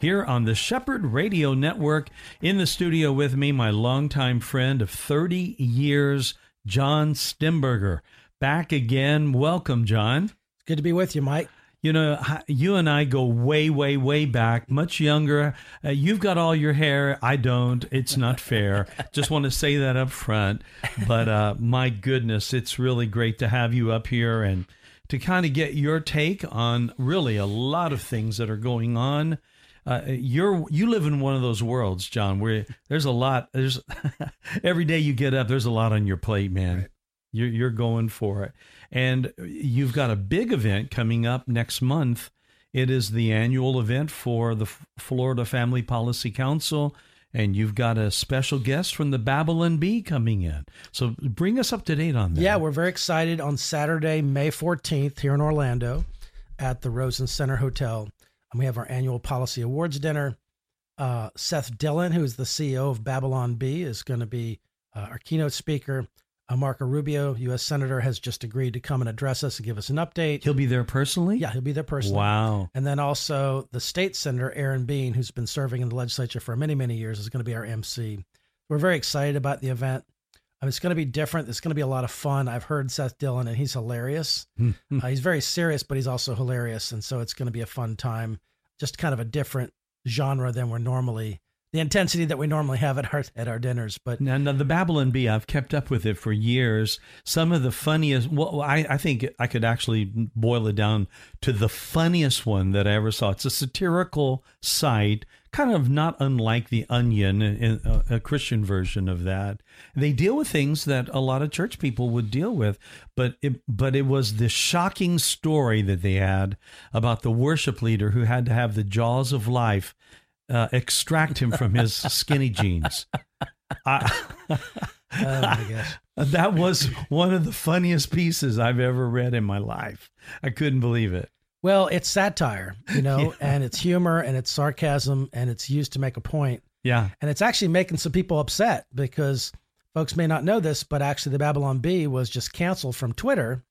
here on the Shepherd Radio Network. In the studio with me, my longtime friend of 30 years, John Stemberger. Back again. Welcome, John. It's good to be with you, Mike. You know, you and I go way, way, way back, much younger. Uh, you've got all your hair. I don't. It's not fair. Just want to say that up front. But uh, my goodness, it's really great to have you up here and to kind of get your take on really a lot of things that are going on uh, you're you live in one of those worlds, John, where there's a lot. There's every day you get up, there's a lot on your plate, man. Right. You're you're going for it, and you've got a big event coming up next month. It is the annual event for the Florida Family Policy Council and you've got a special guest from the Babylon Bee coming in. So bring us up to date on that. Yeah, we're very excited on Saturday, May 14th here in Orlando at the Rosen Center Hotel. And we have our annual policy awards dinner. Uh, Seth Dillon, who is the CEO of Babylon Bee, is going to be uh, our keynote speaker. Uh, Marco Rubio, U.S. Senator, has just agreed to come and address us and give us an update. He'll be there personally? Yeah, he'll be there personally. Wow. And then also the state senator, Aaron Bean, who's been serving in the legislature for many, many years, is going to be our MC. We're very excited about the event. It's going to be different. It's going to be a lot of fun. I've heard Seth Dillon, and he's hilarious. uh, he's very serious, but he's also hilarious, and so it's going to be a fun time. Just kind of a different genre than we're normally the intensity that we normally have at our at our dinners. But now, now the Babylon Bee, I've kept up with it for years. Some of the funniest. Well, I, I think I could actually boil it down to the funniest one that I ever saw. It's a satirical site kind of not unlike the Onion, a, Christian version of that. They deal with things that a lot of church people would deal with, but it, but it was the shocking story that they had about the worship leader who had to have the jaws of life uh, extract him from his skinny jeans. I, oh my gosh. That was one of the funniest pieces I've ever read in my life. I couldn't believe it. Well, it's satire, you know, yeah. and it's humor and it's sarcasm and it's used to make a point. Yeah. And it's actually making some people upset because folks may not know this, but actually the Babylon Bee was just canceled from Twitter.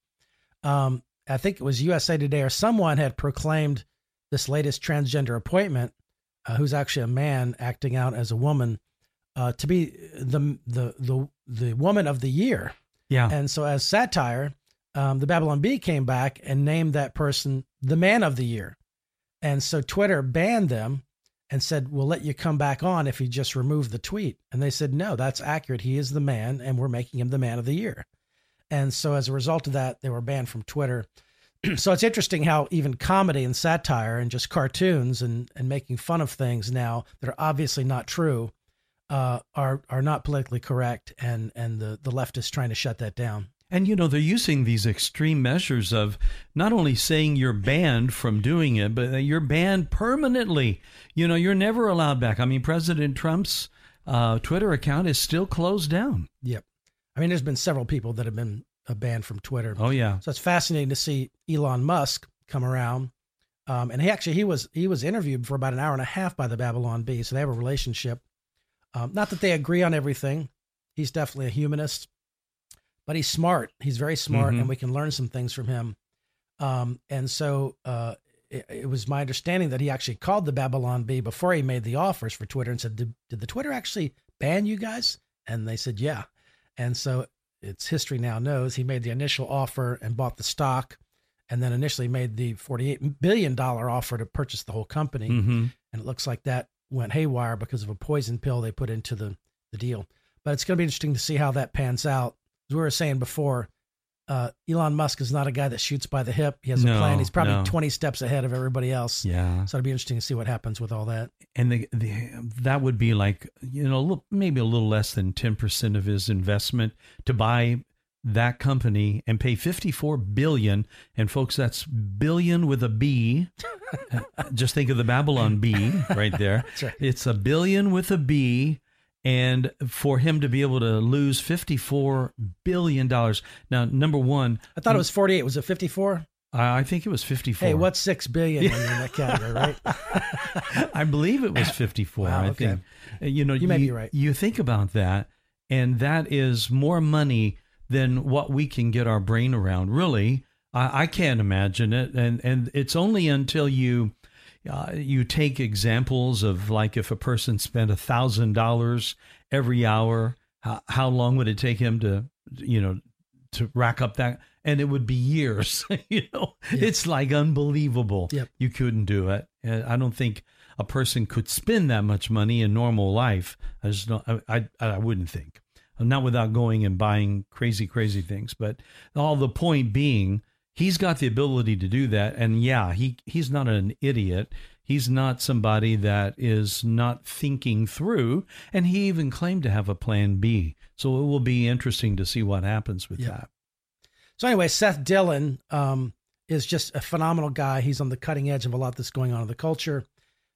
Um, I think it was USA Today or someone had proclaimed this latest transgender appointment, uh, who's actually a man acting out as a woman, uh, to be the the the the woman of the year. Yeah. And so as satire, um, the Babylon Bee came back and named that person the man of the year. And so Twitter banned them and said, We'll let you come back on if you just remove the tweet. And they said, No, that's accurate. He is the man, and we're making him the man of the year. And so as a result of that, they were banned from Twitter. so it's interesting how even comedy and satire and just cartoons and, and making fun of things now that are obviously not true uh, are are not politically correct, and and the the left is trying to shut that down. And you know, they're using these extreme measures of not only saying you're banned from doing it, but that you're banned permanently. You know, you're never allowed back. I mean, President Trump's uh, Twitter account is still closed down. Yep. I mean, there's been several people that have been uh, banned from Twitter. Oh yeah. So it's fascinating to see Elon Musk come around. Um, and he actually he was he was interviewed for about an hour and a half by the Babylon Bee, so they have a relationship. Um, not that they agree on everything. He's definitely a humanist but he's smart. He's very smart, mm-hmm. and we can learn some things from him. Um, and so uh, it, it, was my understanding that he actually called the Babylon Bee before he made the offers for Twitter and said, "Did, did the Twitter actually ban you guys?" And they said, "Yeah." And so it's history now knows he made the initial offer and bought the stock, and then initially made the forty-eight billion dollar offer to purchase the whole company. Mm-hmm. And it looks like that went haywire because of a poison pill they put into the the deal. But it's going to be interesting to see how that pans out as we were saying before, uh, Elon Musk is not a guy that shoots by the hip. He has a plan. He's probably no. 20 steps ahead of everybody else. Yeah. So it'd be interesting to see what happens with all that. And the, the that would be like, you know, maybe a little less than 10% of his investment to buy that company and pay 54 billion and folks that's billion with a b just think of the babylon b right there right. it's a billion with a b and for him to be able to lose 54 billion dollars now number one I thought it was 48. Was it 54? i I think it was 54 Hey, what's six billion when in that category, right? I believe it was 54. Wow, I think. You know, You may be right. You think about that, and that is more money than what we can get our brain around. Really, I, I can't imagine it, and and it's only until you. Uh, you take examples of like if a person spent a thousand dollars every hour, how, how long would it take him to, you know, to rack up that? And it would be years. you know, it's like unbelievable. Yep. You couldn't do it. I don't think a person could spend that much money in normal life. I just don't. I I, I wouldn't think. Not without going and buying crazy, crazy things. But all the point being, he's got the ability to do that. And yeah, he he's not an idiot. He's not somebody that is not thinking through. And he even claimed to have a plan B. So it will be interesting to see what happens with Yeah. that. So anyway, Seth Dillon um, is just a phenomenal guy. He's on the cutting edge of a lot that's going on in the culture.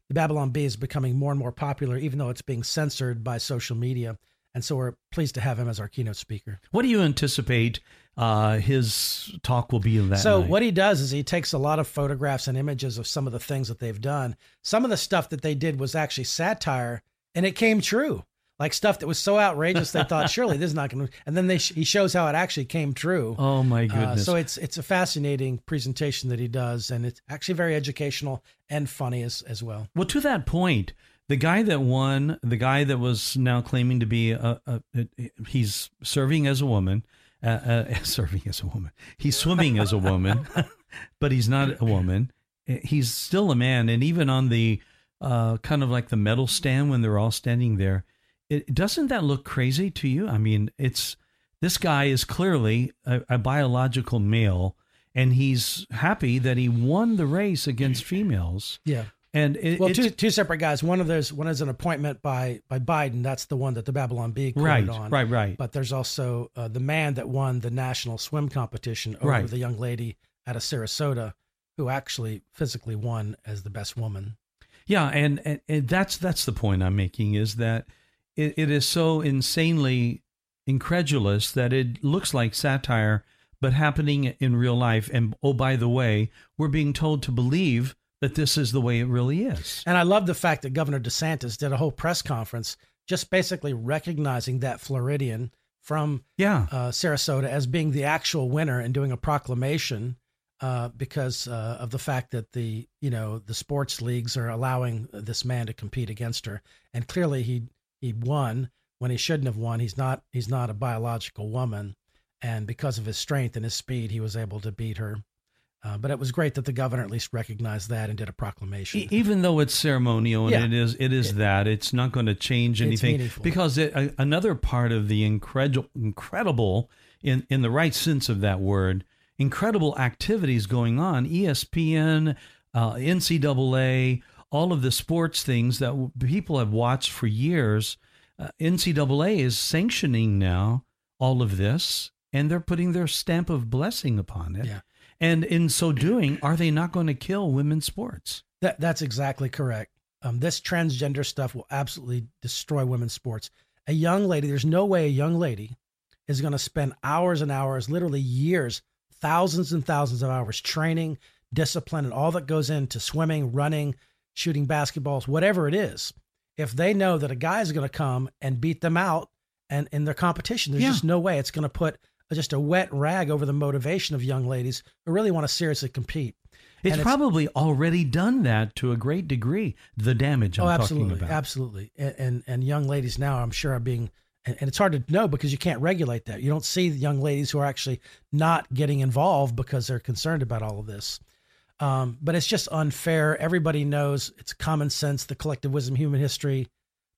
The Babylon Bee is becoming more and more popular, even though it's being censored by social media. And so we're pleased to have him as our keynote speaker. What do you anticipate uh, his talk will be in that so night? what he does is he takes a lot of photographs and images of some of the things that they've done. Some of the stuff that they did was actually satire, and it came true. Like stuff that was so outrageous they thought surely this is not going to. And then they sh- he shows how it actually came true. Oh my Uh, goodness! so it's it's a fascinating presentation that he does, and it's actually very educational and funny as as well. Well, to that point, the guy that won, the guy that was now claiming to be a, a, a he's serving as a woman, uh, uh, serving as a woman. He's swimming as a woman, but he's not a woman. He's still a man, and even on the uh, kind of like the medal stand when they're all standing there, it doesn't that look crazy to you? I mean, it's this guy is clearly a, a biological male, and he's happy that he won the race against females. Yeah. And it, Well, two two separate guys. One of those one is an appointment by by Biden. That's the one that the Babylon Bee quoted right, on. right, right. But there's also uh, the man that won the national swim competition over Right. the young lady out of Sarasota, who actually physically won as the best woman. Yeah, and, and, and that's that's the point I'm making is that it, it is so insanely incredulous that it looks like satire, but happening in real life. And oh, by the way, we're being told to believe that this is the way it really is. And I love the fact that Governor DeSantis did a whole press conference just basically recognizing that Floridian from Yeah, uh, Sarasota as being the actual winner and doing a proclamation uh, because uh, of the fact that the you know the sports leagues are allowing this man to compete against her, and clearly he he won when he shouldn't have won. He's not he's not a biological woman, and because of his strength and his speed, he was able to beat her. Uh, but it was great that the governor at least recognized that and did a proclamation. Even though it's ceremonial and Yeah. it is it is that it's not going to change anything because it, a, another part of the incredible incredible in in the right sense of that word incredible activities going on espn uh, ncaa all of the sports things that w- people have watched for years uh, ncaa is sanctioning now all of this and they're putting their stamp of blessing upon it Yeah. And in so doing are they not going to kill women's sports That that's exactly correct. Um, this transgender stuff will absolutely destroy women's sports. A young lady, there's no way a young lady is going to spend hours and hours, literally years, thousands and thousands of hours training, discipline, and all that goes into swimming, running, shooting basketballs, whatever it is. If they know that a guy is going to come and beat them out and in their competition, there's Yeah. just no way it's going to put just a wet rag over the motivation of young ladies who really want to seriously compete. It's it's- probably already done that to a great degree. The damage I'm oh, absolutely, talking about. absolutely. And, and and young ladies now, I'm sure, are being, and, and it's hard to know because you can't regulate that. You don't see the young ladies who are actually not getting involved because they're concerned about all of this. Um, but it's just unfair. Everybody knows it's common sense, the collective wisdom, human history.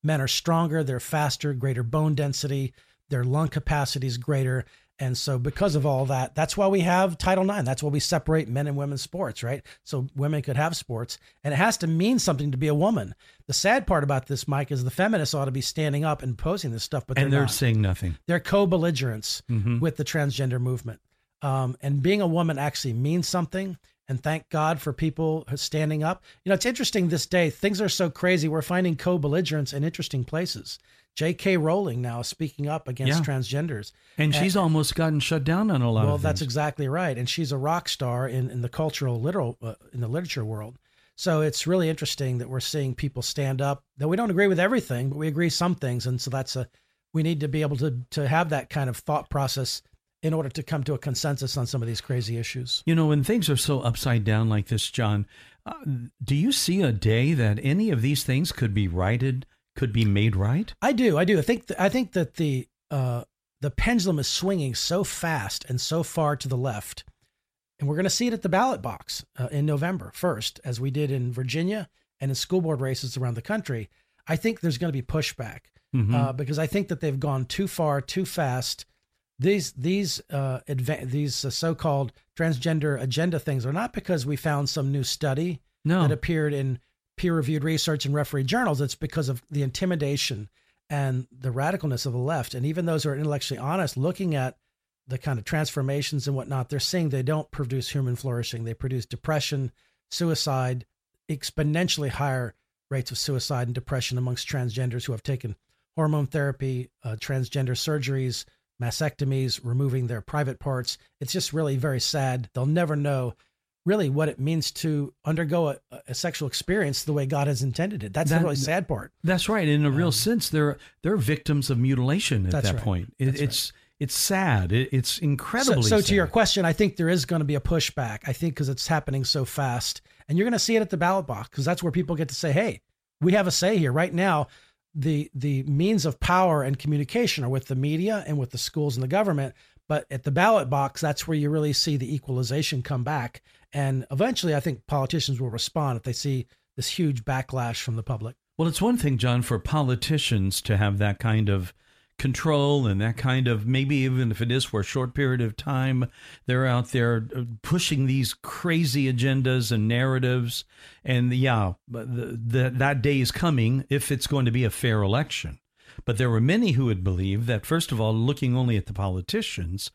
Men are stronger, they're faster, greater bone density, their lung capacity is greater, And so, because of all that, that's why we have Title IX. That's why we separate men and women's sports, right? So women could have sports, and it has to mean something to be a woman. The sad part about this, Mike, is the feminists ought to be standing up and posing this stuff, but they're, and they're not. saying nothing. They're co-belligerents Mhm. with the transgender movement. Um, and being a woman actually means something. And thank God for people standing up. You know, it's interesting this day. Things are so crazy. We're finding co-belligerents in interesting places. J.K. Rowling now is speaking up against Yeah. transgenders. And she's almost gotten shut down on a lot Well, that's exactly right, and she's a rock star in, in the cultural literal uh, in the literature world. So it's really interesting that we're seeing people stand up. That we don't agree with everything, but we agree some things, and so that's a we need to be able to to have that kind of thought process in order to come to a consensus on some of these crazy issues. You know, when things are so upside down like this, John, uh, do you see a day that any of these things could be righted, could be made right? I do, I do. I think th- I think that the uh, the pendulum is swinging so fast and so far to the left, and we're going to see it at the ballot box uh, in November first, as we did in Virginia and in school board races around the country. I think there's going to be pushback Mhm. uh, because I think that they've gone too far, too fast. These these uh, adva- these uh, so-called transgender agenda things are not because we found some new study no. that appeared in peer-reviewed research and referee journals. It's because of the intimidation and the radicalness of the left. And even those who are intellectually honest, looking at the kind of transformations and whatnot, they're saying they don't produce human flourishing. They produce depression, suicide, exponentially higher rates of suicide and depression amongst transgenders who have taken hormone therapy, uh, transgender surgeries, mastectomies, removing their private parts. It's just really very sad. They'll never know really what it means to undergo a, a sexual experience the way God has intended it. That's That- the really sad part. That's right. In a real um, sense, they're they're victims of mutilation at that right. point. It, That's right. it's it's sad. It, it's So, incredibly. so to your question, I think there is going to be a pushback. I think because it's happening so fast, and you're going to see it at the ballot box because that's where people get to say, "Hey, we have a say here." Right now, the the means of power and communication are with the media and with the schools and the government. But at the ballot box, that's where you really see the equalization come back. And eventually, I think politicians will respond if they see this huge backlash from the public. Well, it's one thing, John, for politicians to have that kind of control and that kind of maybe even if it is for a short period of time, they're out there uh, pushing these crazy agendas and narratives. And yeah, but the, the, that day is coming if it's going to be a fair election. But there were many who would believe that, first of all, looking only at the politicians,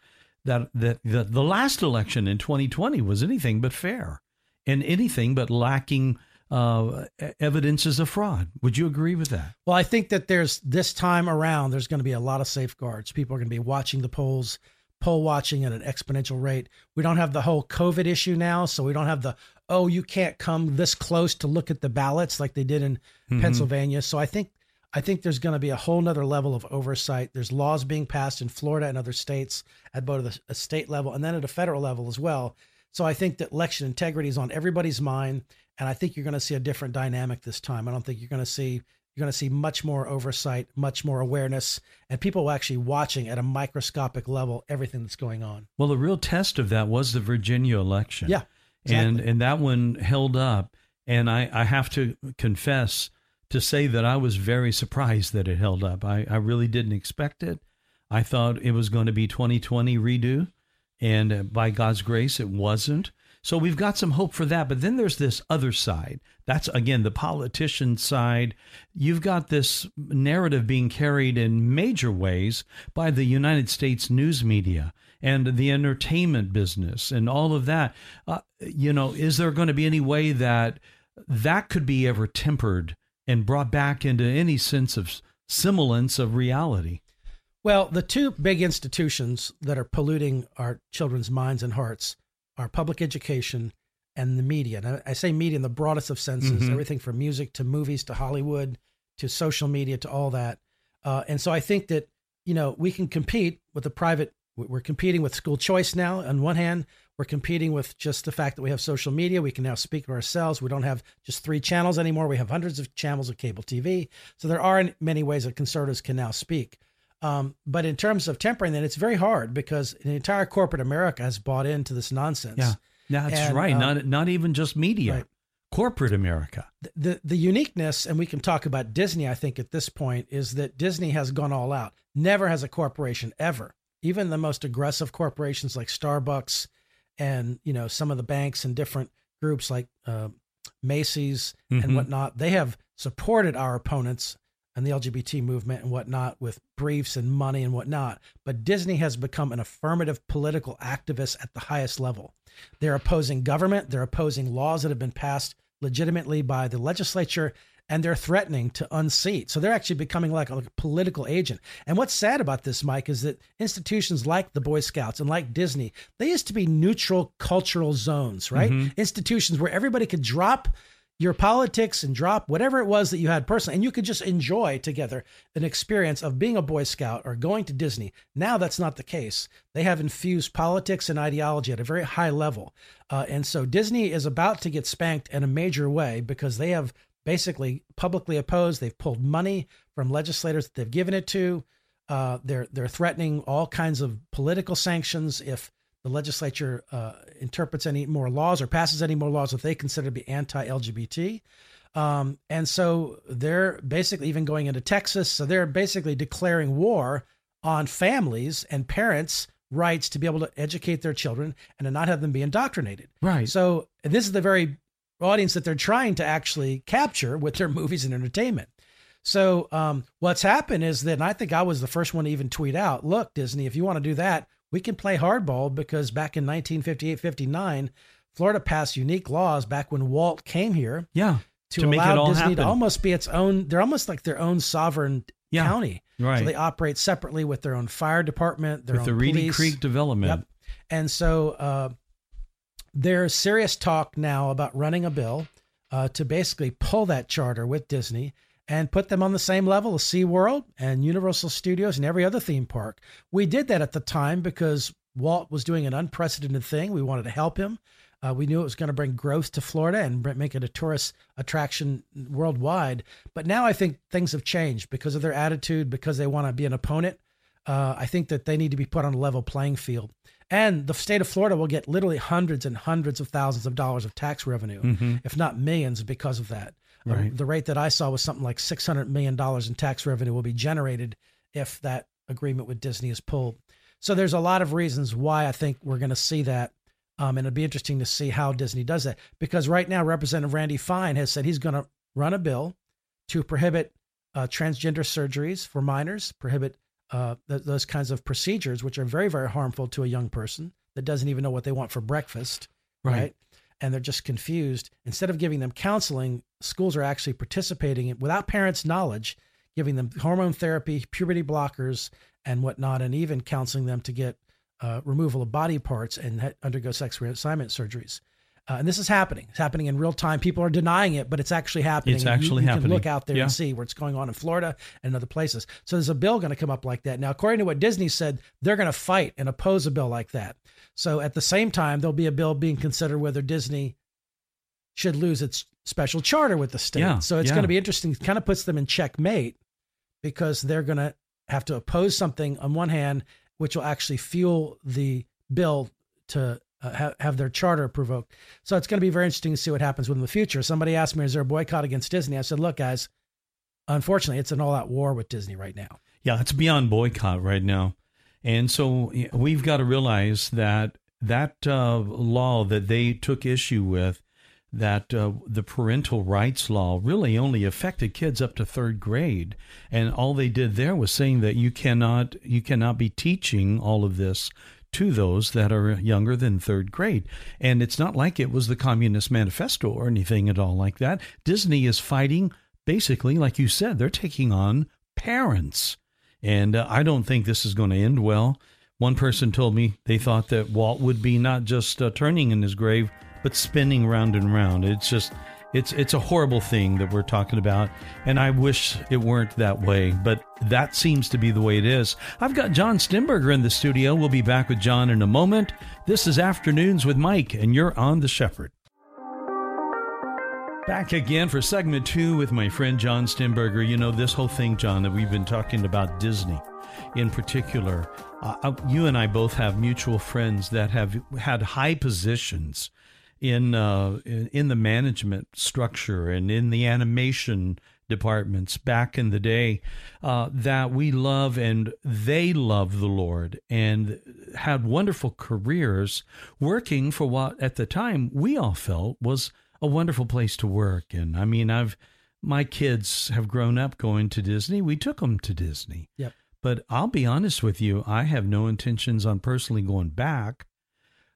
that, that the, the last election in 2020 was anything but fair and anything but lacking uh, evidences of fraud. Would you agree with that? Well, I think that there's this time around, there's going to be a lot of safeguards. People are going to be watching the polls, poll watching at an exponential rate. We don't have the whole COVID issue now. So we don't have the, oh, you can't come this close to look at the ballots like they did in Pennsylvania. So I think. I think there's going to be a whole nother level of oversight. There's laws being passed in Florida and other states at both the a state level and then at a federal level as well. So I think that election integrity is on everybody's mind, and I think you're going to see a different dynamic this time. I don't think you're going to see you're going to see much more oversight, much more awareness, and people actually watching at a microscopic level everything that's going on. Well, the real test of that was the Virginia election. Yeah, And exactly. and that one held up. And I, I have to confess to say that I was very surprised that it held up. I, I really didn't expect it. I thought it was going to be 2020 redo. And uh, by God's grace, it wasn't. So we've got some hope for that. But then there's this other side. That's, again, the politician side. You've got this narrative being carried in major ways by the United States news media and the entertainment business and all of that. Uh, you know, is there going to be any way that that could be ever tempered and brought back into any sense of semblance of reality? Well, the two big institutions that are polluting our children's minds and hearts are public education and the media. And I- say media in the broadest of senses, Mhm. everything from music to movies to Hollywood to social media to all that. Uh, and so I think that, you know, we can compete with the private. We're competing with school choice now. On one hand, we're competing with just the fact that we have social media. We can now speak for ourselves. We don't have just three channels anymore. We have hundreds of channels of cable TV. So there are many ways that conservatives can now speak. Um, but in terms of tempering that, it's very hard because the entire corporate America has bought into this nonsense. Yeah, that's And, right. um, not not even just media, right. corporate America. The the uniqueness, and we can talk about Disney. I think at this point is that Disney has gone all out. Never has a corporation ever even the most aggressive corporations like Starbucks and you know some of the banks and different groups like uh, Macy's Mhm. and whatnot, they have supported our opponents and the LGBT movement and whatnot with briefs and money and whatnot. But Disney has become an affirmative political activist at the highest level. They're opposing government, they're opposing laws that have been passed legitimately by the legislature, and they're threatening to unseat. So they're actually becoming like a, like a political agent. And what's sad about this, Mike, is that institutions like the Boy Scouts and like Disney, they used to be neutral cultural zones, right? Mm-hmm. Institutions where everybody could drop your politics and drop whatever it was that you had personally, and you could just enjoy together an experience of being a Boy Scout or going to Disney. Now that's not the case. They have infused politics and ideology at a very high level. Uh, and so Disney is about to get spanked in a major way because they have basically publicly opposed. They've pulled money from legislators that they've given it to. Uh, they're they're threatening all kinds of political sanctions if the legislature uh, interprets any more laws or passes any more laws that they consider to be anti-LGBT. Um, and so they're basically even going into Texas. So they're basically declaring war on families and parents' rights to be able to educate their children and to not have them be indoctrinated. Right. So this is the very audience that they're trying to actually capture with their movies and entertainment. So um, what's happened is that, and I think I was the first one to even tweet out, look, Disney, if you want to do that, we can play hardball because back in 1958, 59, Florida passed unique laws back when Walt came here yeah. to, To make it allow all Disney happen. to almost be its own. They're almost like their own sovereign Yeah. county. Right. So they operate separately with their own fire department, their With own the Reedy police. Creek development. Yep. And so uh, there's serious talk now about running a bill uh, to basically pull that charter with Disney and put them on the same level as SeaWorld and Universal Studios and every other theme park. We did that at the time because Walt was doing an unprecedented thing. We wanted to help him. Uh, we knew it was going to bring growth to Florida and make it a tourist attraction worldwide. But now I think things have changed because of their attitude, because they want to be an opponent. Uh, I think that they need to be put on a level playing field. And the state of Florida will get literally hundreds and hundreds of thousands of dollars of tax revenue, if not millions, because of that. Right. the rate that I saw was something like $600 million in tax revenue will be generated if that agreement with Disney is pulled. So there's a lot of reasons why I think we're going to see that. Um, and it'll be interesting to see how Disney does that. Because right now, Representative Randy Fine has said he's going to run a bill to prohibit uh, transgender surgeries for minors, prohibit uh, th- those kinds of procedures, which are very, very harmful to a young person that doesn't even know what they want for breakfast. Right. Right. And they're just confused. Instead of giving them counseling, schools are actually participating in, without parents' knowledge, giving them hormone therapy, puberty blockers, and whatnot, and even counseling them to get uh, removal of body parts and ha- undergo sex reassignment surgeries. Uh, and this is happening. It's happening in real time. People are denying it, but it's actually happening. It's And you- you, happening. can look out there Yeah. and see where it's going on in Florida and other places. So there's a bill going to come up like that. Now, according to what Disney said, they're going to fight and oppose a bill like that. So at the same time, there'll be a bill being considered whether Disney should lose its special charter with the state. Yeah, so it's yeah. going to be interesting. It kind of puts them in checkmate because they're going to have to oppose something on one hand, which will actually fuel the bill to uh, ha- have their charter provoked. So it's going to be very interesting to see what happens with in the future. Somebody asked me, "Is there a boycott against Disney?" I said, "Look, guys, unfortunately, it's an all-out war with Disney right now." Yeah, it's beyond boycott right now. And so we've got to realize that that uh, law that they took issue with, that uh, the parental rights law really only affected kids up to third grade. And all they did there was saying that you cannot you cannot be teaching all of this to those that are younger than third grade. And it's not like it was the Communist Manifesto or anything at all like that. Disney is fighting basically, like you said, they're taking on parents. And uh, I don't think this is going to end well. One person told me they thought that Walt would be not just uh, turning in his grave, but spinning round and round. It's just, it's it's a horrible thing that we're talking about, and I wish it weren't that way, but that seems to be the way it is. I've got John Stemberger in the studio. We'll be back with John in a moment. This is Afternoons with Mike, and you're on the Shepherd. Back again for segment two with my friend John Stemberger. You know, this whole thing, John, that we've been talking about Disney in particular. Uh, uh, you and I both have mutual friends that have had high positions in, uh, in the management structure and in the animation departments back in the day uh, that we love and they love the Lord and had wonderful careers working for what at the time we all felt was a wonderful place to work. And I mean, I've my kids have grown up going to Disney. We took them to Disney. Yep. But I'll be honest with you, I have no intentions on personally going back.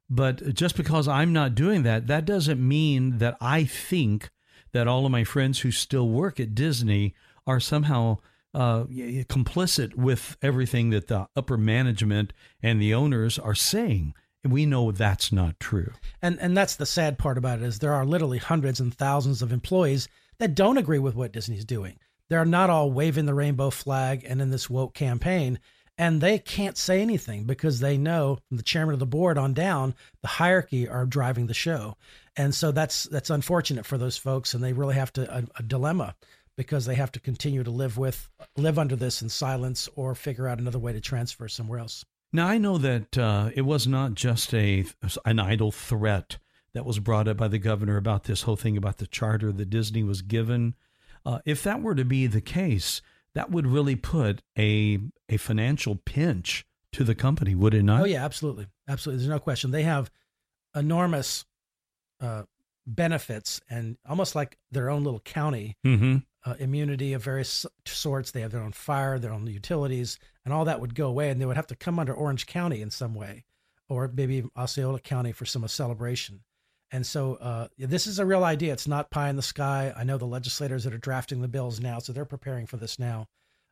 But just because I'm not doing that, that doesn't mean that I think that all of my friends who still work at Disney are somehow uh, complicit with everything that the upper management and the owners are saying. We know that's not true. And and that's the sad part about it is there are literally hundreds and thousands of employees that don't agree with what Disney's doing. They're not all waving the rainbow flag and in this woke campaign. And they can't say anything because they know from the chairman of the board on down, the hierarchy are driving the show. And so that's that's unfortunate for those folks, and they really have to a, a dilemma because they have to continue to live with live under this in silence or figure out another way to transfer somewhere else. Now I know that uh, it was not just a an idle threat that was brought up by the governor about this whole thing about the charter that Disney was given. Uh, if that were to be the case, that would really put a a financial pinch to the company, would it not? Oh yeah, absolutely, absolutely. There's no question. They have enormous uh, benefits and almost like their own little county. Mm-hmm. Uh, immunity of various sorts. They have their own fire, their own utilities, and all that would go away, and they would have to come under Orange County in some way, or maybe Osceola County for some celebration. And so uh, this is a real idea. It's not pie in the sky. I know the legislators that are drafting the bills now, so they're preparing for this now.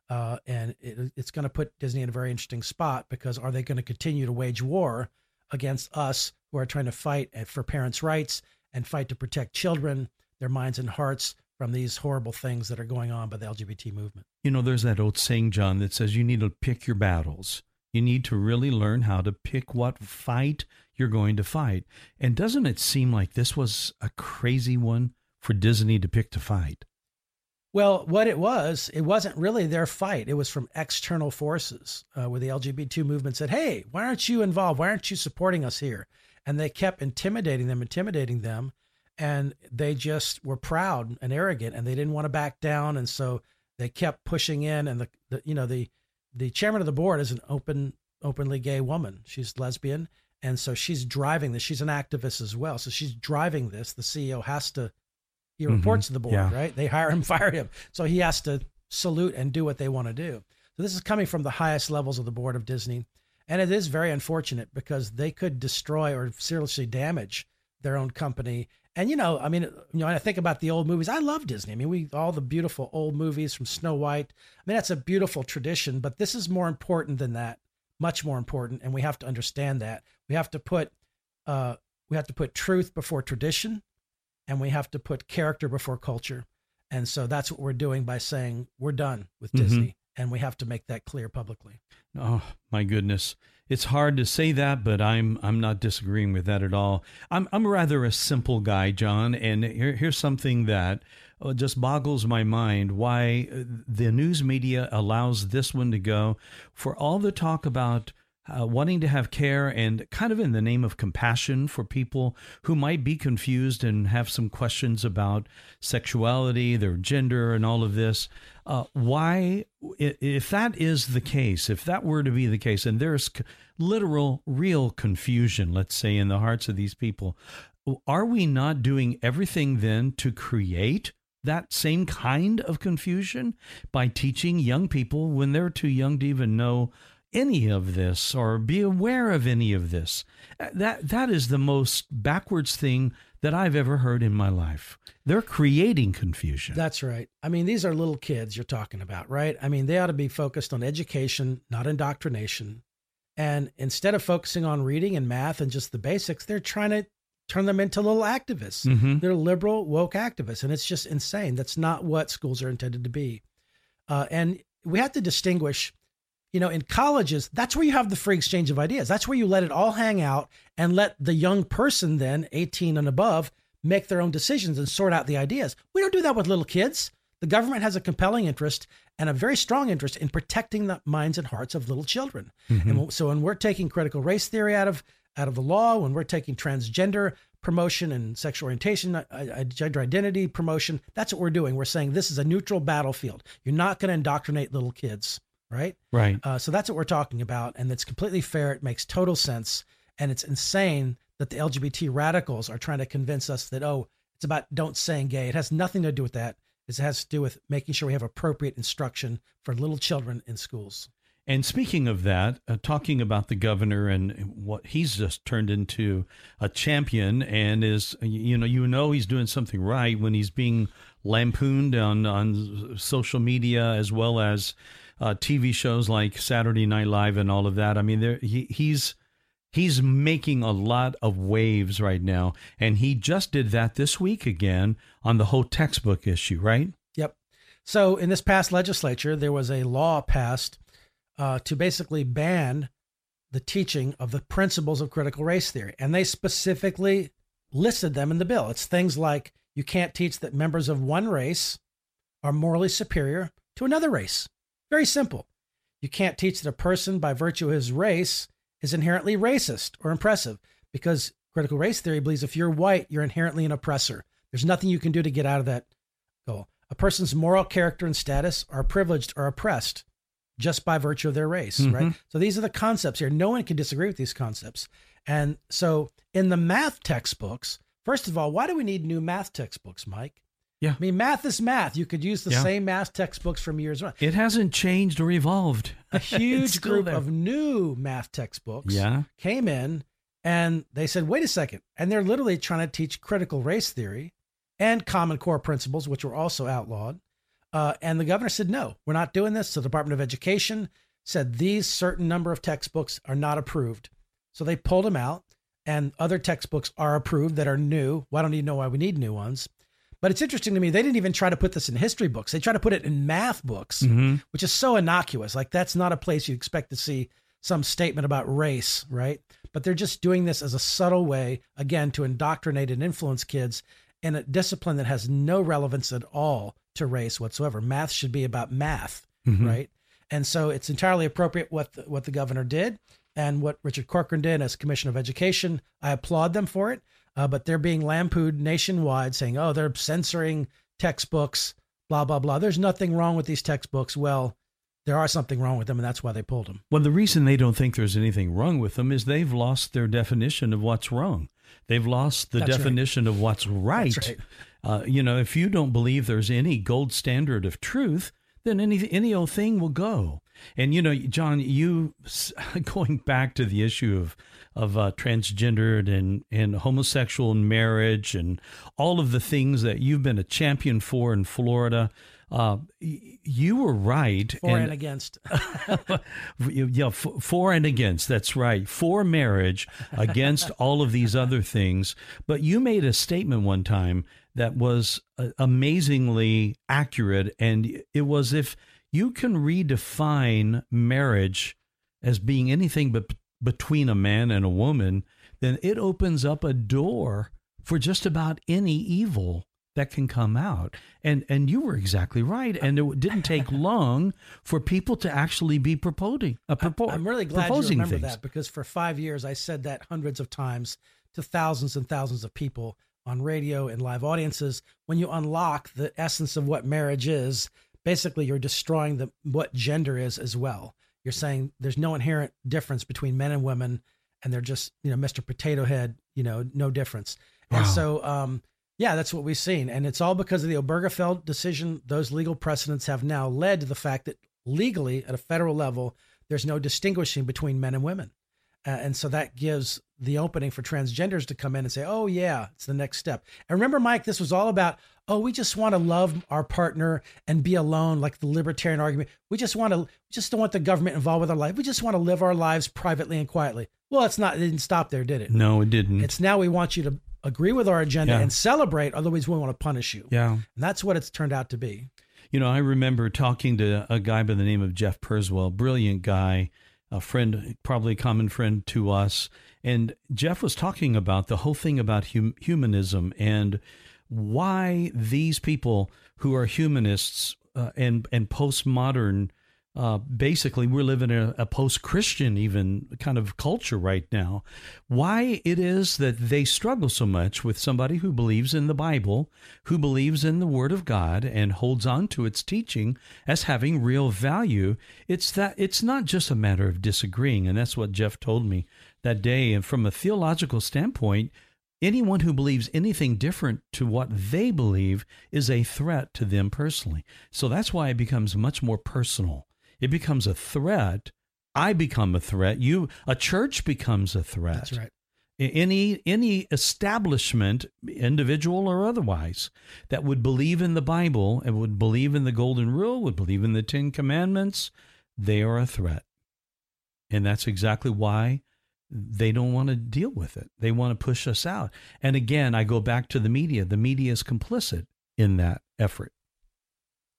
Uh, and it, it's going to put Disney in a very interesting spot because are they going to continue to wage war against us who are trying to fight for parents' rights and fight to protect children, their minds and hearts from these horrible things that are going on by the LGBT movement? You know, there's that old saying, John, that says you need to pick your battles. You need to really learn how to pick what fight you're going to fight. And doesn't it seem like this was a crazy one for Disney to pick to fight? Well, what it was, it wasn't really their fight. It was from external forces uh, where the LGBT movement said, Hey, why aren't you involved? Why aren't you supporting us here? And they kept intimidating them, intimidating them. And they just were proud and arrogant and they didn't want to back down. And so they kept pushing in. And the, the you know, the, the chairman of the board is an open, openly gay woman. She's lesbian and so she's driving this. She's an activist as well. So she's driving this. The CEO has to, he mm-hmm. reports mm-hmm. to the board, yeah. right? They hire him, fire him. So he has to salute and do what they want to do. So this is coming from the highest levels of the board of Disney. And it is very unfortunate because they could destroy or seriously damage their own company. And you know, I mean, you know, I think about the old movies. I love Disney. I mean, we all the beautiful old movies from Snow White. I mean, that's a beautiful tradition, but this is more important than that much more important, and we have to understand that. We have to put uh, we have to put truth before tradition, and we have to put character before culture. And so that's what we're doing by saying we're done with mm-hmm. Disney, and we have to make that clear publicly. Oh my goodness, it's hard to say that, but I'm I'm not disagreeing with that at all. I'm I'm rather a simple guy, John, and here, here's something that uh, just boggles my mind why uh, the news media allows this one to go for all the talk about uh, wanting to have care and kind of in the name of compassion for people who might be confused and have some questions about sexuality, their gender, and all of this. Uh, why, if that is the case, if that were to be the case, and there's literal, real confusion, let's say, in the hearts of these people, are we not doing everything then to create that same kind of confusion by teaching young people when they're too young to even know any of this or be aware of any of this. That that is the most backwards thing that I've ever heard in my life. They're creating confusion. That's right. I mean, these are little kids you're talking about, right? I mean, they ought to be focused on education, not indoctrination. And instead of focusing on reading and math and just the basics, they're trying to turn them into little activists. Mm-hmm. They're liberal, woke activists. And it's just insane. That's not what schools are intended to be. Uh, and we have to distinguish, you know, in colleges, that's where you have the free exchange of ideas. That's where you let it all hang out and let the young person, then 18 and above, make their own decisions and sort out the ideas. We don't do that with little kids. The government has a compelling interest and a very strong interest in protecting the minds and hearts of little children. Mm-hmm. And so when we're taking critical race theory out of out of the law, when we're taking transgender promotion and sexual orientation, uh, uh, gender identity promotion. That's what we're doing. We're saying this is a neutral battlefield. You're not going to indoctrinate little kids, right? Right. Uh, so that's what we're talking about, and it's completely fair. It makes total sense, and it's insane that the LGBT radicals are trying to convince us that oh, it's about don't saying gay. It has nothing to do with that. It has to do with making sure we have appropriate instruction for little children in schools. And speaking of that, uh, talking about the governor and what he's just turned into a champion and is, you know, you know he's doing something right when he's being lampooned on, on social media as well as uh, TV shows like Saturday Night Live and all of that. I mean, there, he, he's he's making a lot of waves right now, and he just did that this week again on the whole textbook issue, right? Yep. So in this past legislature, there was a law passed uh, to basically ban the teaching of the principles of critical race theory. And they specifically listed them in the bill. It's things like you can't teach that members of one race are morally superior to another race. Very simple. You can't teach that a person, by virtue of his race, is inherently racist or oppressive because critical race theory believes if you're white, you're inherently an oppressor. There's nothing you can do to get out of that goal. A person's moral character and status are privileged or oppressed just by virtue of their race, mm-hmm. right? So these are the concepts here. No one can disagree with these concepts. And so in the math textbooks, first of all, why do we need new math textbooks, Mike? Yeah. I mean, math is math. You could use the yeah. same math textbooks from years on. It hasn't changed or evolved. A huge group there. of new math textbooks yeah. came in and they said, wait a second. And they're literally trying to teach critical race theory and common core principles, which were also outlawed. Uh, and the governor said, no, we're not doing this. So the Department of Education said these certain number of textbooks are not approved. So they pulled them out, and other textbooks are approved that are new. Well, I don't even know why we need new ones. But it's interesting to me, they didn't even try to put this in history books. They try to put it in math books, mm-hmm. which is so innocuous. Like, that's not a place you expect to see some statement about race, right? But they're just doing this as a subtle way, again, to indoctrinate and influence kids in a discipline that has no relevance at all to race whatsoever. Math should be about math, mm-hmm. right? And so it's entirely appropriate what the, what the governor did and what Richard Corcoran did as Commissioner of Education. I applaud them for it, uh, but they're being lampooned nationwide, saying, "Oh, they're censoring textbooks." Blah blah blah. There's nothing wrong with these textbooks. Well, there are something wrong with them, and that's why they pulled them. Well, the reason they don't think there's anything wrong with them is they've lost their definition of what's wrong. They've lost the That's definition right. of what's right. right. Uh, you know, if you don't believe there's any gold standard of truth, then any any old thing will go. And you know, John, you going back to the issue of of uh, transgendered and and homosexual marriage and all of the things that you've been a champion for in Florida. Uh, you were right. For and, and against. yeah, for, for, and against. That's right. For marriage, against all of these other things. But you made a statement one time that was uh, amazingly accurate. And it was if you can redefine marriage as being anything but between a man and a woman, then it opens up a door for just about any evil that can come out. And and you were exactly right. And it didn't take long for people to actually be proposing. Uh, propo- I'm really glad you remember things. that because for five years I said that hundreds of times to thousands and thousands of people on radio and live audiences. When you unlock the essence of what marriage is, basically you're destroying the what gender is as well. You're saying there's no inherent difference between men and women, and they're just you know Mr. Potato Head, you know, no difference. Wow. And so um, yeah, that's what we've seen. And it's all because of the Obergefell decision. Those legal precedents have now led to the fact that legally, at a federal level, there's no distinguishing between men and women. Uh, and so that gives the opening for transgenders to come in and say, oh, yeah, it's the next step. And remember, Mike, this was all about, oh, we just want to love our partner and be alone, like the libertarian argument. We just want to, we just don't want the government involved with our life. We just want to live our lives privately and quietly. Well, it's not, it didn't stop there, did it? No, it didn't. It's now we want you to agree with our agenda yeah. and celebrate. Otherwise, we want to punish you. Yeah. And that's what it's turned out to be. You know, I remember talking to a guy by the name of Jeff Purswell, brilliant guy, a friend, probably a common friend to us. And Jeff was talking about the whole thing about hum- humanism and why these people who are humanists uh, and and postmodern uh, basically we're living in a, a post-christian even kind of culture right now why it is that they struggle so much with somebody who believes in the bible who believes in the word of god and holds on to its teaching as having real value it's that it's not just a matter of disagreeing and that's what jeff told me that day and from a theological standpoint Anyone who believes anything different to what they believe is a threat to them personally. So that's why it becomes much more personal. It becomes a threat. I become a threat. You, a church becomes a threat. That's right. Any any establishment, individual or otherwise, that would believe in the Bible and would believe in the Golden Rule, would believe in the Ten Commandments, they are a threat. And that's exactly why they don't want to deal with it. They want to push us out. And again, I go back to the media. The media is complicit in that effort.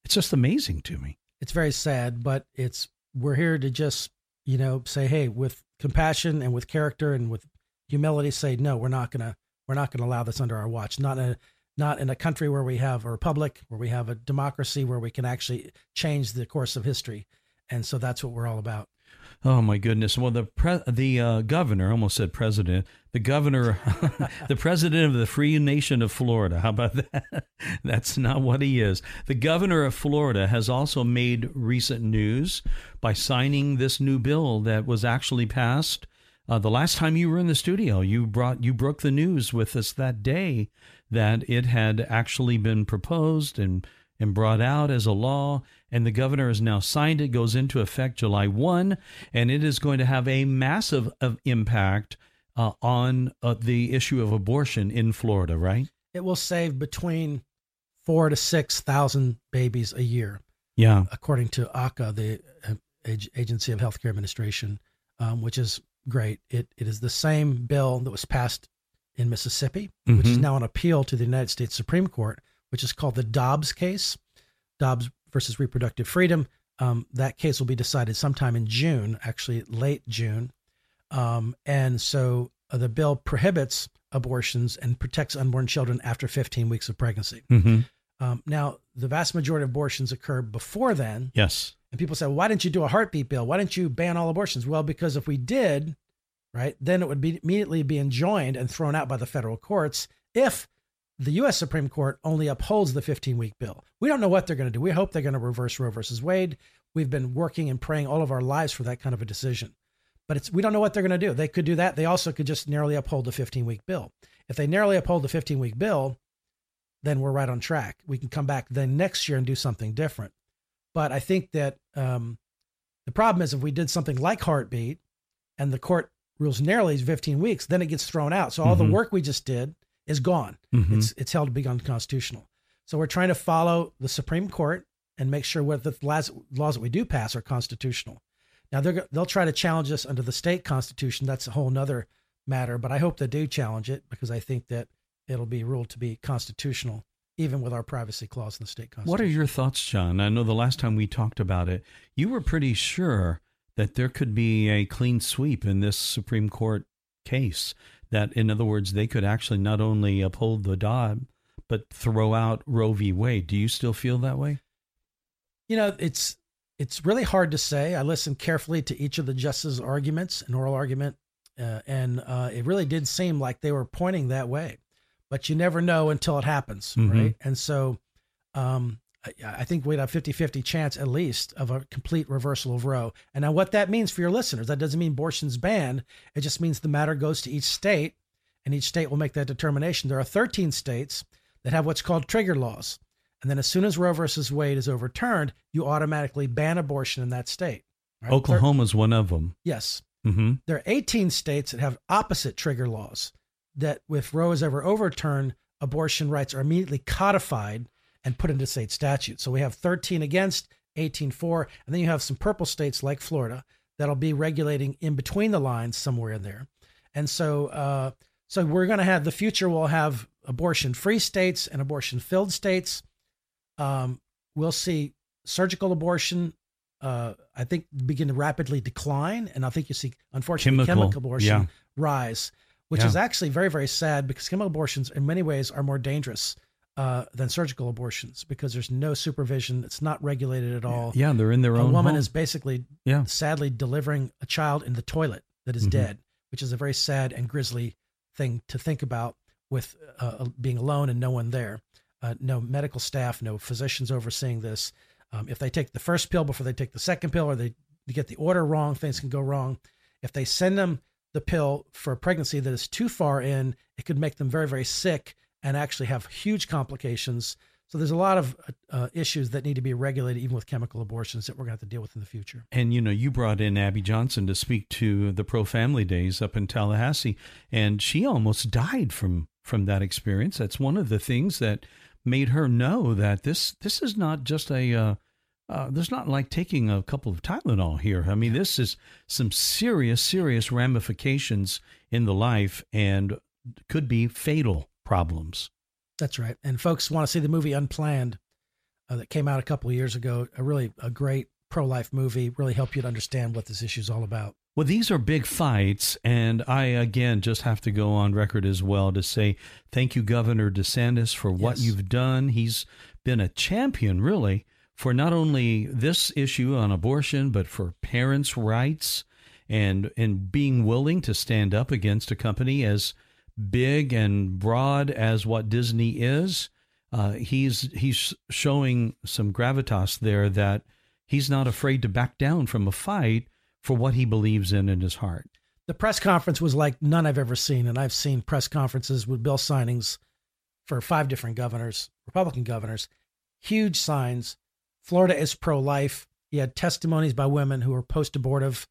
It's just amazing to me. It's very sad, but it's we're here to just, you know, say, hey, with compassion and with character and with humility, say, no, we're not gonna we're not gonna allow this under our watch. Not in a not in a country where we have a republic, where we have a democracy, where we can actually change the course of history. And so that's what we're all about. Oh my goodness! Well, the pre- the uh, governor almost said president. The governor, the president of the free nation of Florida. How about that? That's not what he is. The governor of Florida has also made recent news by signing this new bill that was actually passed. Uh, the last time you were in the studio, you brought you broke the news with us that day that it had actually been proposed and and brought out as a law, and the governor has now signed it, goes into effect July 1, and it is going to have a massive impact uh, on uh, the issue of abortion in Florida, right? It will save between four to 6,000 babies a year. Yeah. According to AHCA, the uh, Agency of Healthcare Administration, um, which is great. It, it is the same bill that was passed in Mississippi, mm-hmm. which is mm-hmm. now on appeal to the United States Supreme Court which is called the Dobbs case, Dobbs versus reproductive freedom. Um, that case will be decided sometime in June, actually late June. Um, and so uh, the bill prohibits abortions and protects unborn children after 15 weeks of pregnancy. Mm-hmm. Um, now, the vast majority of abortions occur before then. Yes. And people say, well, why didn't you do a heartbeat bill? Why didn't you ban all abortions? Well, because if we did, right, then it would be immediately be enjoined and thrown out by the federal courts if the U.S. Supreme Court only upholds the 15 week bill. We don't know what they're going to do. We hope they're going to reverse Roe versus Wade. We've been working and praying all of our lives for that kind of a decision. But it's we don't know what they're going to do. They could do that. They also could just narrowly uphold the 15 week bill. If they narrowly uphold the 15 week bill, then we're right on track. We can come back then next year and do something different. But I think that um, the problem is if we did something like Heartbeat and the court rules narrowly 15 weeks, then it gets thrown out. So all mm-hmm. the work we just did is gone. Mm-hmm. It's it's held to be unconstitutional. So we're trying to follow the Supreme Court and make sure what the laws, laws that we do pass are constitutional. Now they're they'll try to challenge us under the state constitution. That's a whole nother matter. But I hope they do challenge it because I think that it'll be ruled to be constitutional, even with our privacy clause in the state constitution. What are your thoughts, John? I know the last time we talked about it, you were pretty sure that there could be a clean sweep in this Supreme Court case that, in other words, they could actually not only uphold the Dobbs, but throw out Roe v. Wade. Do you still feel that way? You know, it's it's really hard to say. I listened carefully to each of the justices' arguments, an oral argument, uh, and uh, it really did seem like they were pointing that way. But you never know until it happens, mm-hmm. right? And so, um, I think we'd have 50 50 chance at least of a complete reversal of Roe. And now, what that means for your listeners, that doesn't mean abortion's banned. It just means the matter goes to each state, and each state will make that determination. There are 13 states that have what's called trigger laws. And then, as soon as Roe versus Wade is overturned, you automatically ban abortion in that state. Right? Oklahoma's one of them. Yes. Mm-hmm. There are 18 states that have opposite trigger laws that, if Roe is ever overturned, abortion rights are immediately codified and put into state statute. So we have 13 against, 18 for, and then you have some purple states like Florida that'll be regulating in between the lines somewhere in there. And so, uh, so we're going to have the future. We'll have abortion-free states and abortion-filled states. Um, we'll see surgical abortion. Uh, I think begin to rapidly decline, and I think you see, unfortunately, chemical, chemical abortion yeah. rise, which yeah. is actually very, very sad because chemical abortions, in many ways, are more dangerous uh, than surgical abortions because there's no supervision. It's not regulated at all. Yeah, they're in their a own woman home. is basically Yeah. sadly delivering a child in the toilet that is Mhm. dead, which is a very sad and grisly thing to think about with uh, being alone and no one there. Uh, no medical staff, no physicians overseeing this. Um, if they take the first pill before they take the second pill or they, get the order wrong, things can go wrong. If they send them the pill for a pregnancy that is too far in, it could make them very, very sick and actually have huge complications. So there's a lot of uh, issues that need to be regulated, even with chemical abortions, that we're going to have to deal with in the future. And you know, you brought in Abby Johnson to speak to the Pro Family Days up in Tallahassee, and she almost died from from that experience. That's one of the things that made her know that this this is not just a uh, uh, there's not like taking a couple of Tylenol here. I mean, this is some serious, serious ramifications in the life and could be fatal problems. That's right. And folks want to see the movie Unplanned uh, that came out a couple of years ago. A really a great pro life movie. Really help you to understand what this issue is all about. Well, these are big fights, and I again just have to go on record as well to say thank you, Governor DeSantis, for what Yes. you've done. He's been a champion, really, for not only this issue on abortion, but for parents' rights and and being willing to stand up against a company as big and broad as what Disney is. Uh, he's he's showing some gravitas there that he's not afraid to back down from a fight for what he believes in in his heart. The press conference was like none I've ever seen, and I've seen press conferences with bill signings for five different governors, Republican governors. Huge signs. Florida is pro life. He had testimonies by women who were post abortive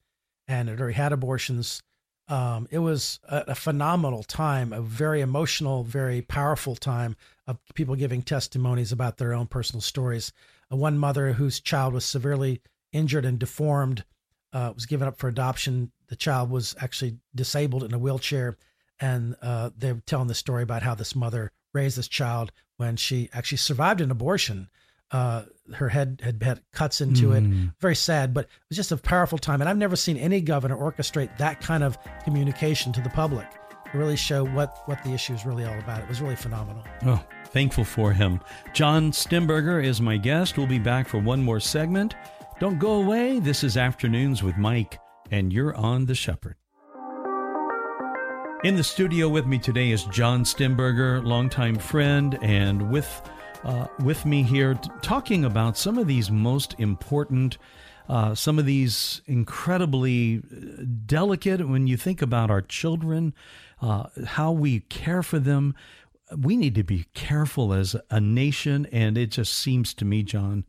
and had already had abortions. Um, it was a, a phenomenal time, a very emotional, very powerful time of people giving testimonies about their own personal stories. One mother whose child was severely injured and deformed uh, was given up for adoption. The child was actually disabled in a wheelchair, and uh, they were telling the story about how this mother raised this child when she actually survived an abortion. Uh, her head had had cuts into it. Mm. Very sad, but it was just a powerful time. And I've never seen any governor orchestrate that kind of communication to the public to really show what what the issue is really all about. It was really phenomenal. Oh, thankful for him. John Stemberger is my guest. We'll be back for one more segment. Don't go away. This is Afternoons with Mike, and you're on The Shepherd. In the studio with me today is John Stemberger, longtime friend, and with uh, with me here t- talking about some of these most important, uh, some of these incredibly uh, delicate. When you think about our children, uh, how we care for them, we need to be careful as a nation. And it just seems to me, John,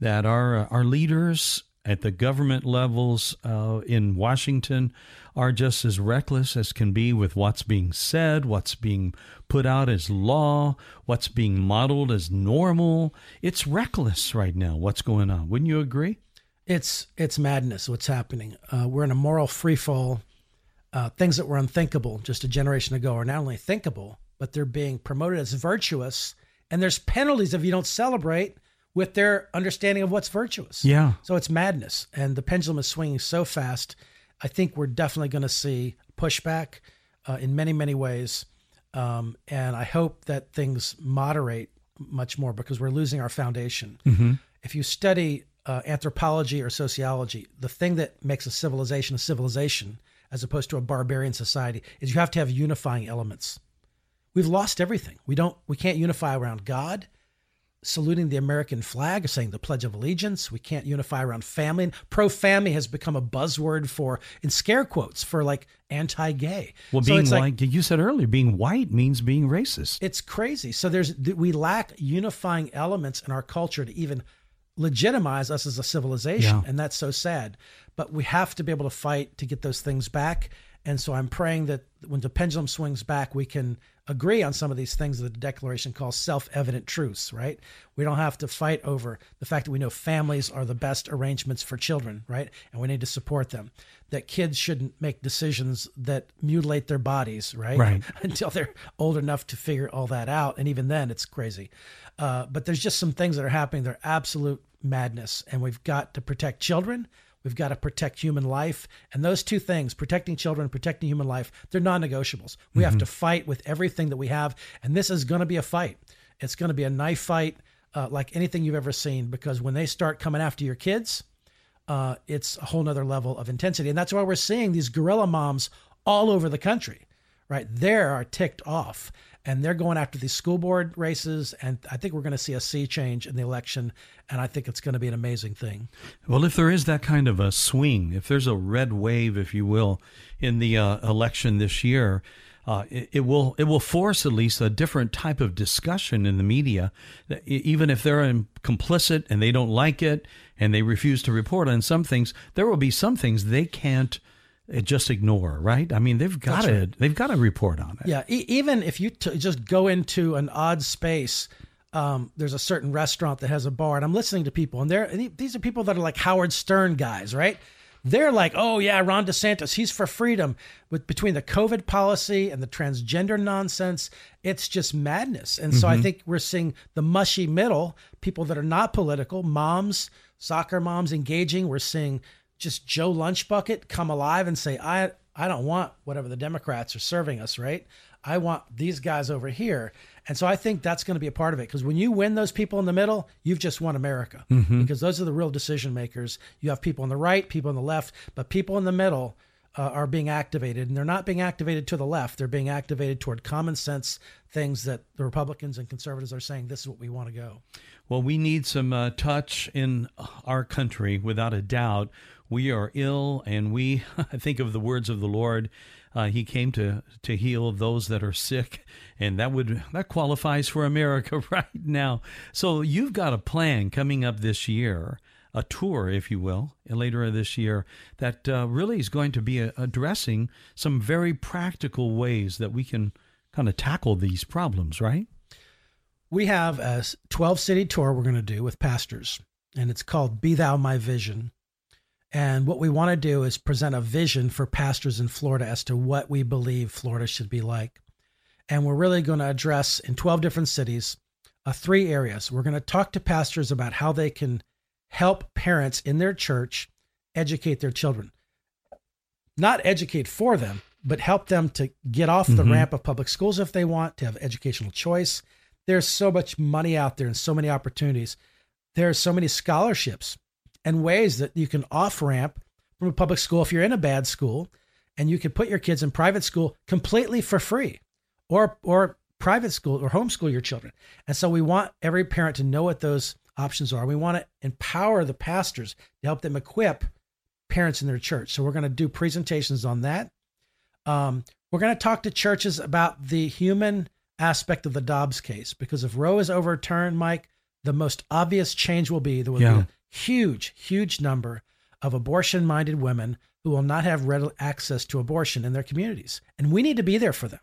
that our our leaders at the government levels uh, in Washington are just as reckless as can be with what's being said, what's being put out as law, what's being modeled as normal. It's reckless right now. What's going on? Wouldn't you agree? It's it's madness what's happening. Uh, we're in a moral free fall. Uh, things that were unthinkable just a generation ago are not only thinkable, but they're being promoted as virtuous. And there's penalties if you don't celebrate with their understanding of what's virtuous. Yeah. So it's madness, and the pendulum is swinging so fast. I think we're definitely going to see pushback uh, in many, many ways. Um, and I hope that things moderate much more because we're losing our foundation. If you study uh, anthropology or sociology, the thing that makes a civilization a civilization as opposed to a barbarian society is you have to have unifying elements. We've lost everything. We don't. We can't unify around God saluting the American flag, saying the Pledge of Allegiance. We can't unify around family. Pro family has become a buzzword for, in scare quotes, for like anti gay. Well, so being like, like you said earlier, being white means being racist. it's crazy. So there's we lack unifying elements in our culture to even legitimize us as a civilization, Yeah. and that's so sad. But we have to be able to fight to get those things back. And so I'm praying that when the pendulum swings back, we can agree on some of these things that the Declaration calls self-evident truths. Right? We don't have to fight over the fact that we know families are the best arrangements for children, right? And we need to support them. That kids shouldn't make decisions that mutilate their bodies, right? Right. until they're old enough to figure all that out. And even then, it's crazy. Uh, but there's just some things that are happening. They're absolute madness. And we've got to protect children. We've got to protect human life. And those two things, protecting children, protecting human life, they're non negotiables. We have to fight with everything that we have. And this is going to be a fight. It's going to be a knife fight uh, like anything you've ever seen because when they start coming after your kids, uh, it's a whole nother level of intensity. And that's why we're seeing these guerrilla moms all over the country, right? They are ticked off and they're going after these school board races. And I think we're going to see a sea change in the election. And I think it's going to be an amazing thing. Well, if there is that kind of a swing, if there's a red wave, if you will, in the uh, election this year, uh, it, it, will it will force at least a different type of discussion in the media. Even if they're complicit and they don't like it and they refuse to report on some things, there will be some things they can't just ignore, right? I mean, they've got to right. they've got to report on it. Yeah, e- even if you t- just go into an odd space. Um, there's a certain restaurant that has a bar, and I'm listening to people, and they're and these are people that are like Howard Stern guys, right? They're like, oh yeah, Ron DeSantis, he's for freedom. But between the COVID policy and the transgender nonsense, it's just madness. And so mm-hmm. I think we're seeing the mushy middle, people that are not political, moms, soccer moms engaging. We're seeing just Joe Lunchbucket come alive and say, I I don't want whatever the Democrats are serving us, right? I want these guys over here. And so I think that's going to be a part of it because when you win those people in the middle, you've just won America mm-hmm. because those are the real decision makers. You have people on the right, people on the left, but people in the middle uh, are being activated and they're not being activated to the left. They're being activated toward common sense things that the Republicans and conservatives are saying this is what we want to go. Well, we need some uh, touch in our country without a doubt. We are ill, and we think of the words of the Lord uh, he came to to heal those that are sick, and that would that qualifies for America right now. So you've got a plan coming up this year, a tour, if you will, later this year that uh, really is going to be a, addressing some very practical ways that we can kind of tackle these problems, right? We have a 12 city tour we're going to do with pastors, and it's called Be Thou My Vision. And what we want to do is present a vision for pastors in Florida as to what we believe Florida should be like. And we're really going to address in 12 different cities uh, three areas. We're going to talk to pastors about how they can help parents in their church educate their children. Not educate for them, but help them to get off the mm-hmm. ramp of public schools if they want, to have educational choice. There's so much money out there and so many opportunities. There are so many scholarships and ways that you can off ramp from a public school if you're in a bad school and you can put your kids in private school completely for free or or private school or homeschool your children. And so we want every parent to know what those options are. We want to empower the pastors to help them equip parents in their church. So we're going to do presentations on that. Um, we're going to talk to churches about the human aspect of the Dobbs case because if Roe is overturned, Mike, the most obvious change will be will yeah. be huge, huge number of abortion minded women who will not have ready access to abortion in their communities. And we need to be there for them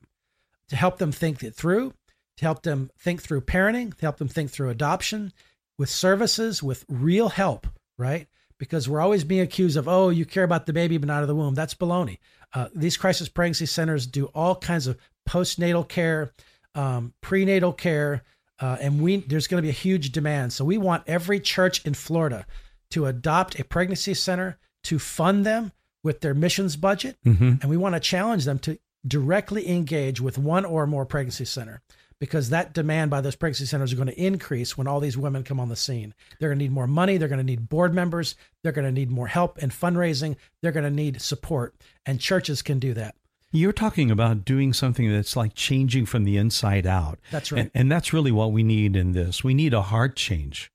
to help them think it through, to help them think through parenting, to help them think through adoption with services, with real help, right? Because we're always being accused of, oh, you care about the baby but not of the womb. That's baloney. Uh, these crisis pregnancy centers do all kinds of postnatal care, um, prenatal care, uh, and we there's going to be a huge demand. So we want every church in Florida to adopt a pregnancy center to fund them with their missions budget, mm-hmm. and we want to challenge them to directly engage with one or more pregnancy center because that demand by those pregnancy centers are going to increase when all these women come on the scene. They're going to need more money. They're going to need board members. They're going to need more help in fundraising. They're going to need support, and churches can do that. You're talking about doing something that's like changing from the inside out. That's right. And, and that's really what we need in this. We need a heart change.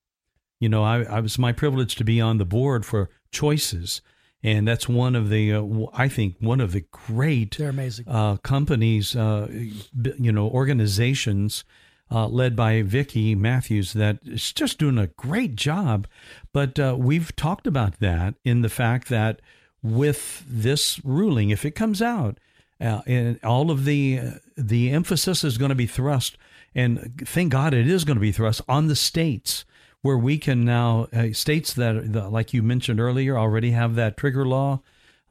You know, I, I was my privilege to be on the board for Choices, and that's one of the uh, I think one of the great They're amazing. Uh, companies, uh, you know, organizations uh, led by Vicky Matthews that is just doing a great job. But uh, we've talked about that in the fact that with this ruling, if it comes out, uh, and all of the the emphasis is going to be thrust, and thank God it is going to be thrust on the states where we can now uh, states that, like you mentioned earlier, already have that trigger law.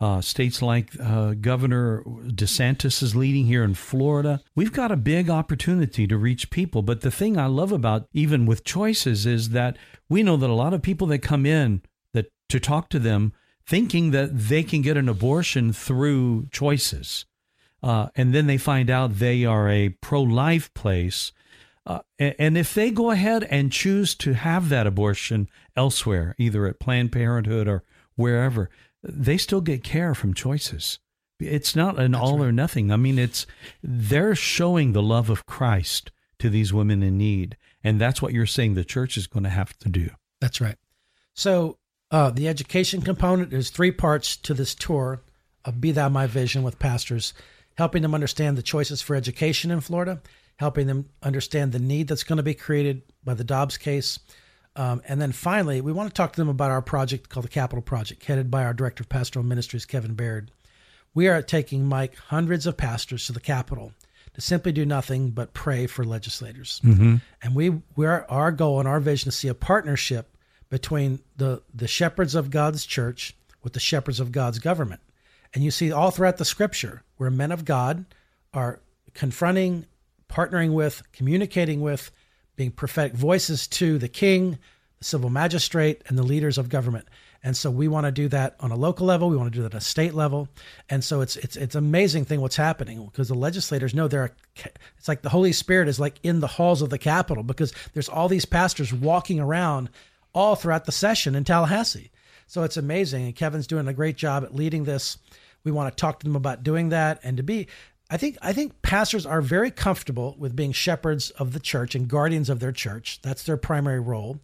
Uh, states like uh, Governor DeSantis is leading here in Florida. We've got a big opportunity to reach people. But the thing I love about even with choices is that we know that a lot of people that come in that to talk to them thinking that they can get an abortion through choices uh, and then they find out they are a pro life place, Uh, and if they go ahead and choose to have that abortion elsewhere, either at Planned Parenthood or wherever, they still get care from choices. It's not an That's all right. or nothing. I mean, it's they're showing the love of Christ to these women in need, and that's what you're saying the church is going to have to do. That's right. So uh, the education component is three parts to this tour of Be Thou My Vision with pastors, helping them understand the choices for education in Florida, helping them understand the need that's going to be created by the Dobbs case. Um, and then finally, we want to talk to them about our project called the Capital Project, headed by our Director of Pastoral Ministries, Kevin Baird. We are taking, Mike, hundreds of pastors to the Capitol to simply do nothing but pray for legislators. And we, we're, our goal and our vision is to see a partnership between the, the shepherds of God's church with the shepherds of God's government. And you see all throughout the scripture where men of God are confronting, partnering with, communicating with, being prophetic voices to the king, the civil magistrate, and the leaders of government. And so we want to do that on a local level. We want to do that at a state level. And so it's it's it's amazing thing what's happening because the legislators know they're a, it's like the Holy Spirit is like in the halls of the Capitol because there's all these pastors walking around all throughout the session in Tallahassee. So it's amazing. And Kevin's doing a great job at leading this. We want to talk to them about doing that and to be I think I think pastors are very comfortable with being shepherds of the church and guardians of their church. That's their primary role.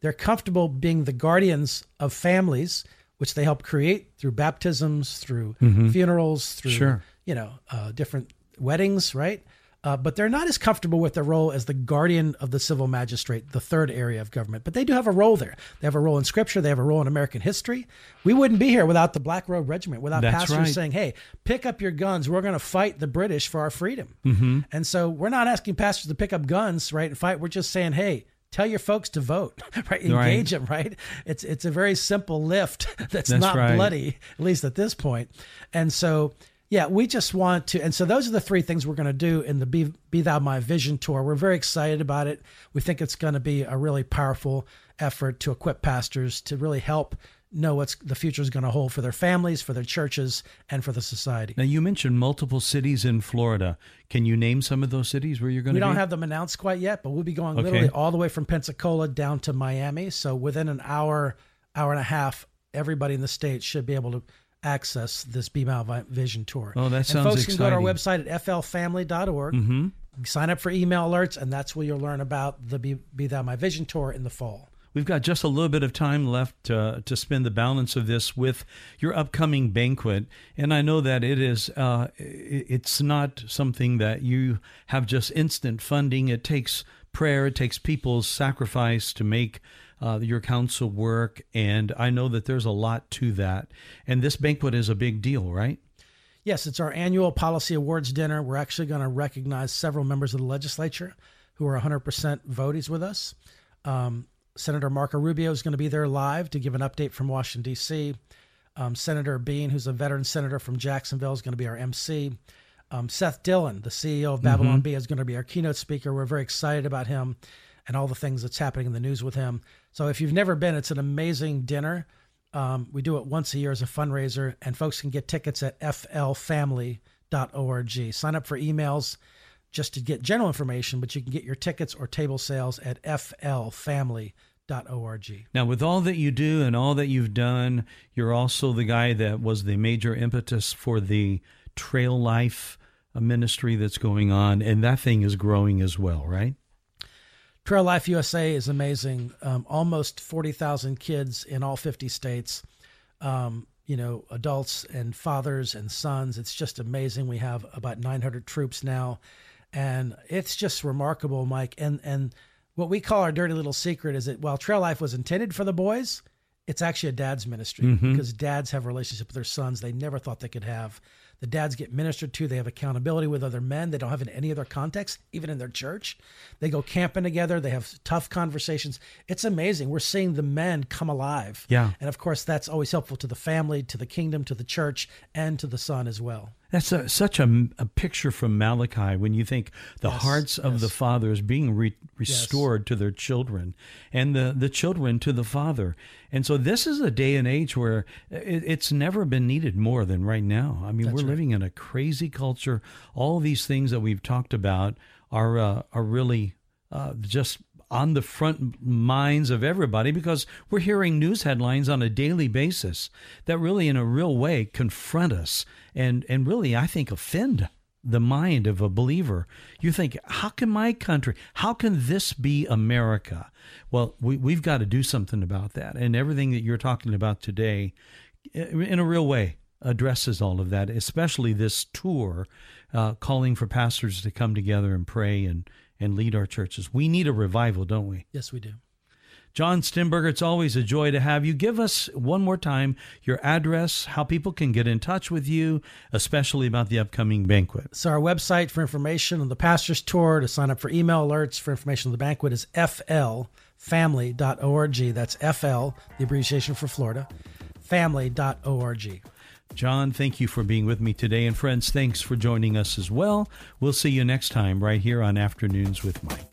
They're comfortable being the guardians of families, which they help create through baptisms, through funerals, through Sure. you know uh, different weddings, right? Uh, but they're not as comfortable with their role as the guardian of the civil magistrate, the third area of government. But they do have a role there. They have a role in Scripture. They have a role in American history. We wouldn't be here without the Black Robe Regiment, without That's pastors right. saying, "Hey, pick up your guns. We're going to fight the British for our freedom." Mm-hmm. And so we're not asking pastors to pick up guns, right, and fight. We're just saying, "Hey." Tell your folks to vote, right? Engage them, right? It's it's a very simple lift that's, That's not right. bloody, at least at this point. And so, yeah, we just want to. And so, those are the three things we're going to do in the Be, Be Thou My Vision tour. We're very excited about it. We think it's going to be a really powerful effort to equip pastors to really help know what's the future is going to hold for their families, for their churches, and for the society. Now, you mentioned multiple cities in Florida. Can you name some of those cities where you're going We to don't be? have them announced quite yet, but we'll be going Okay. literally all the way from Pensacola down to Miami. So within an hour, hour and a half, everybody in the state should be able to access this Be My Vision tour. Oh, that sounds and folks can go to our website at flfamily.org, Mhm. sign up for email alerts, and that's where you'll learn about the Be, Be Thou My Vision tour in the fall. We've got just a little bit of time left uh, to spend the balance of this with your upcoming banquet, and I know that it is. Uh, it's not something that you have just instant funding. It takes prayer, it takes people's sacrifice to make uh, your council work, and I know that there's a lot to that. And this banquet is a big deal, right? Yes, it's our annual policy awards dinner. We're actually going to recognize several members of the legislature who are 100% voties with us. Um, Senator Marco Rubio is going to be there live to give an update from Washington, D.C. Um, Senator Bean, who's a veteran senator from Jacksonville, is going to be our MC. Um, Seth Dillon, the CEO of Babylon Bee, is going to be our keynote speaker. We're very excited about him and all the things that's happening in the news with him. So if you've never been, it's an amazing dinner. Um, we do it once a year as a fundraiser, and folks can get tickets at flfamily.org. Sign up for emails just to get general information, but you can get your tickets or table sales at flfamily.org. Now, with all that you do and all that you've done, you're also the guy that was the major impetus for the Trail Life uh, ministry that's going on, and that thing is growing as well, right? Trail Life USA is amazing. Um, almost 40,000 kids in all 50 states, um, you know, adults and fathers and sons. It's just amazing. We have about 900 troops now. And it's just remarkable, Mike. And, and what we call our dirty little secret is that while Trail Life was intended for the boys, it's actually a dad's ministry because dads have a relationship with their sons they never thought they could have. The dads get ministered to. They have accountability with other men. They don't have in any other context, even in their church. They go camping together. They have tough conversations. It's amazing. We're seeing the men come alive. Yeah. And of course, that's always helpful to the family, to the kingdom, to the church, and to the son as well. That's a, such a, a picture from Malachi when you think the Yes, hearts of yes. the fathers being re- restored to their children and the, the children to the father. And so this is a day and age where it, it's never been needed more than right now. I mean, That's we're. Living in a crazy culture. All these things that we've talked about are, uh, are really uh, just on the front minds of everybody because we're hearing news headlines on a daily basis that really, in a real way, confront us and, and really, I think, offend the mind of a believer. You think, how can my country, how can this be America? Well, we, we've got to do something about that. And everything that you're talking about today, in a real way, addresses all of that, especially this tour uh, calling for pastors to come together and pray and, and lead our churches. We need a revival, don't we? Yes, we do. John Stemberger, it's always a joy to have you. Give us one more time your address, how people can get in touch with you, especially about the upcoming banquet. So, our website for information on the pastor's tour, to sign up for email alerts for information on the banquet is flfamily.org. That's FL, the abbreviation for Florida, family.org. John, thank you for being with me today. And friends, thanks for joining us as well. We'll see you next time right here on Afternoons with Mike.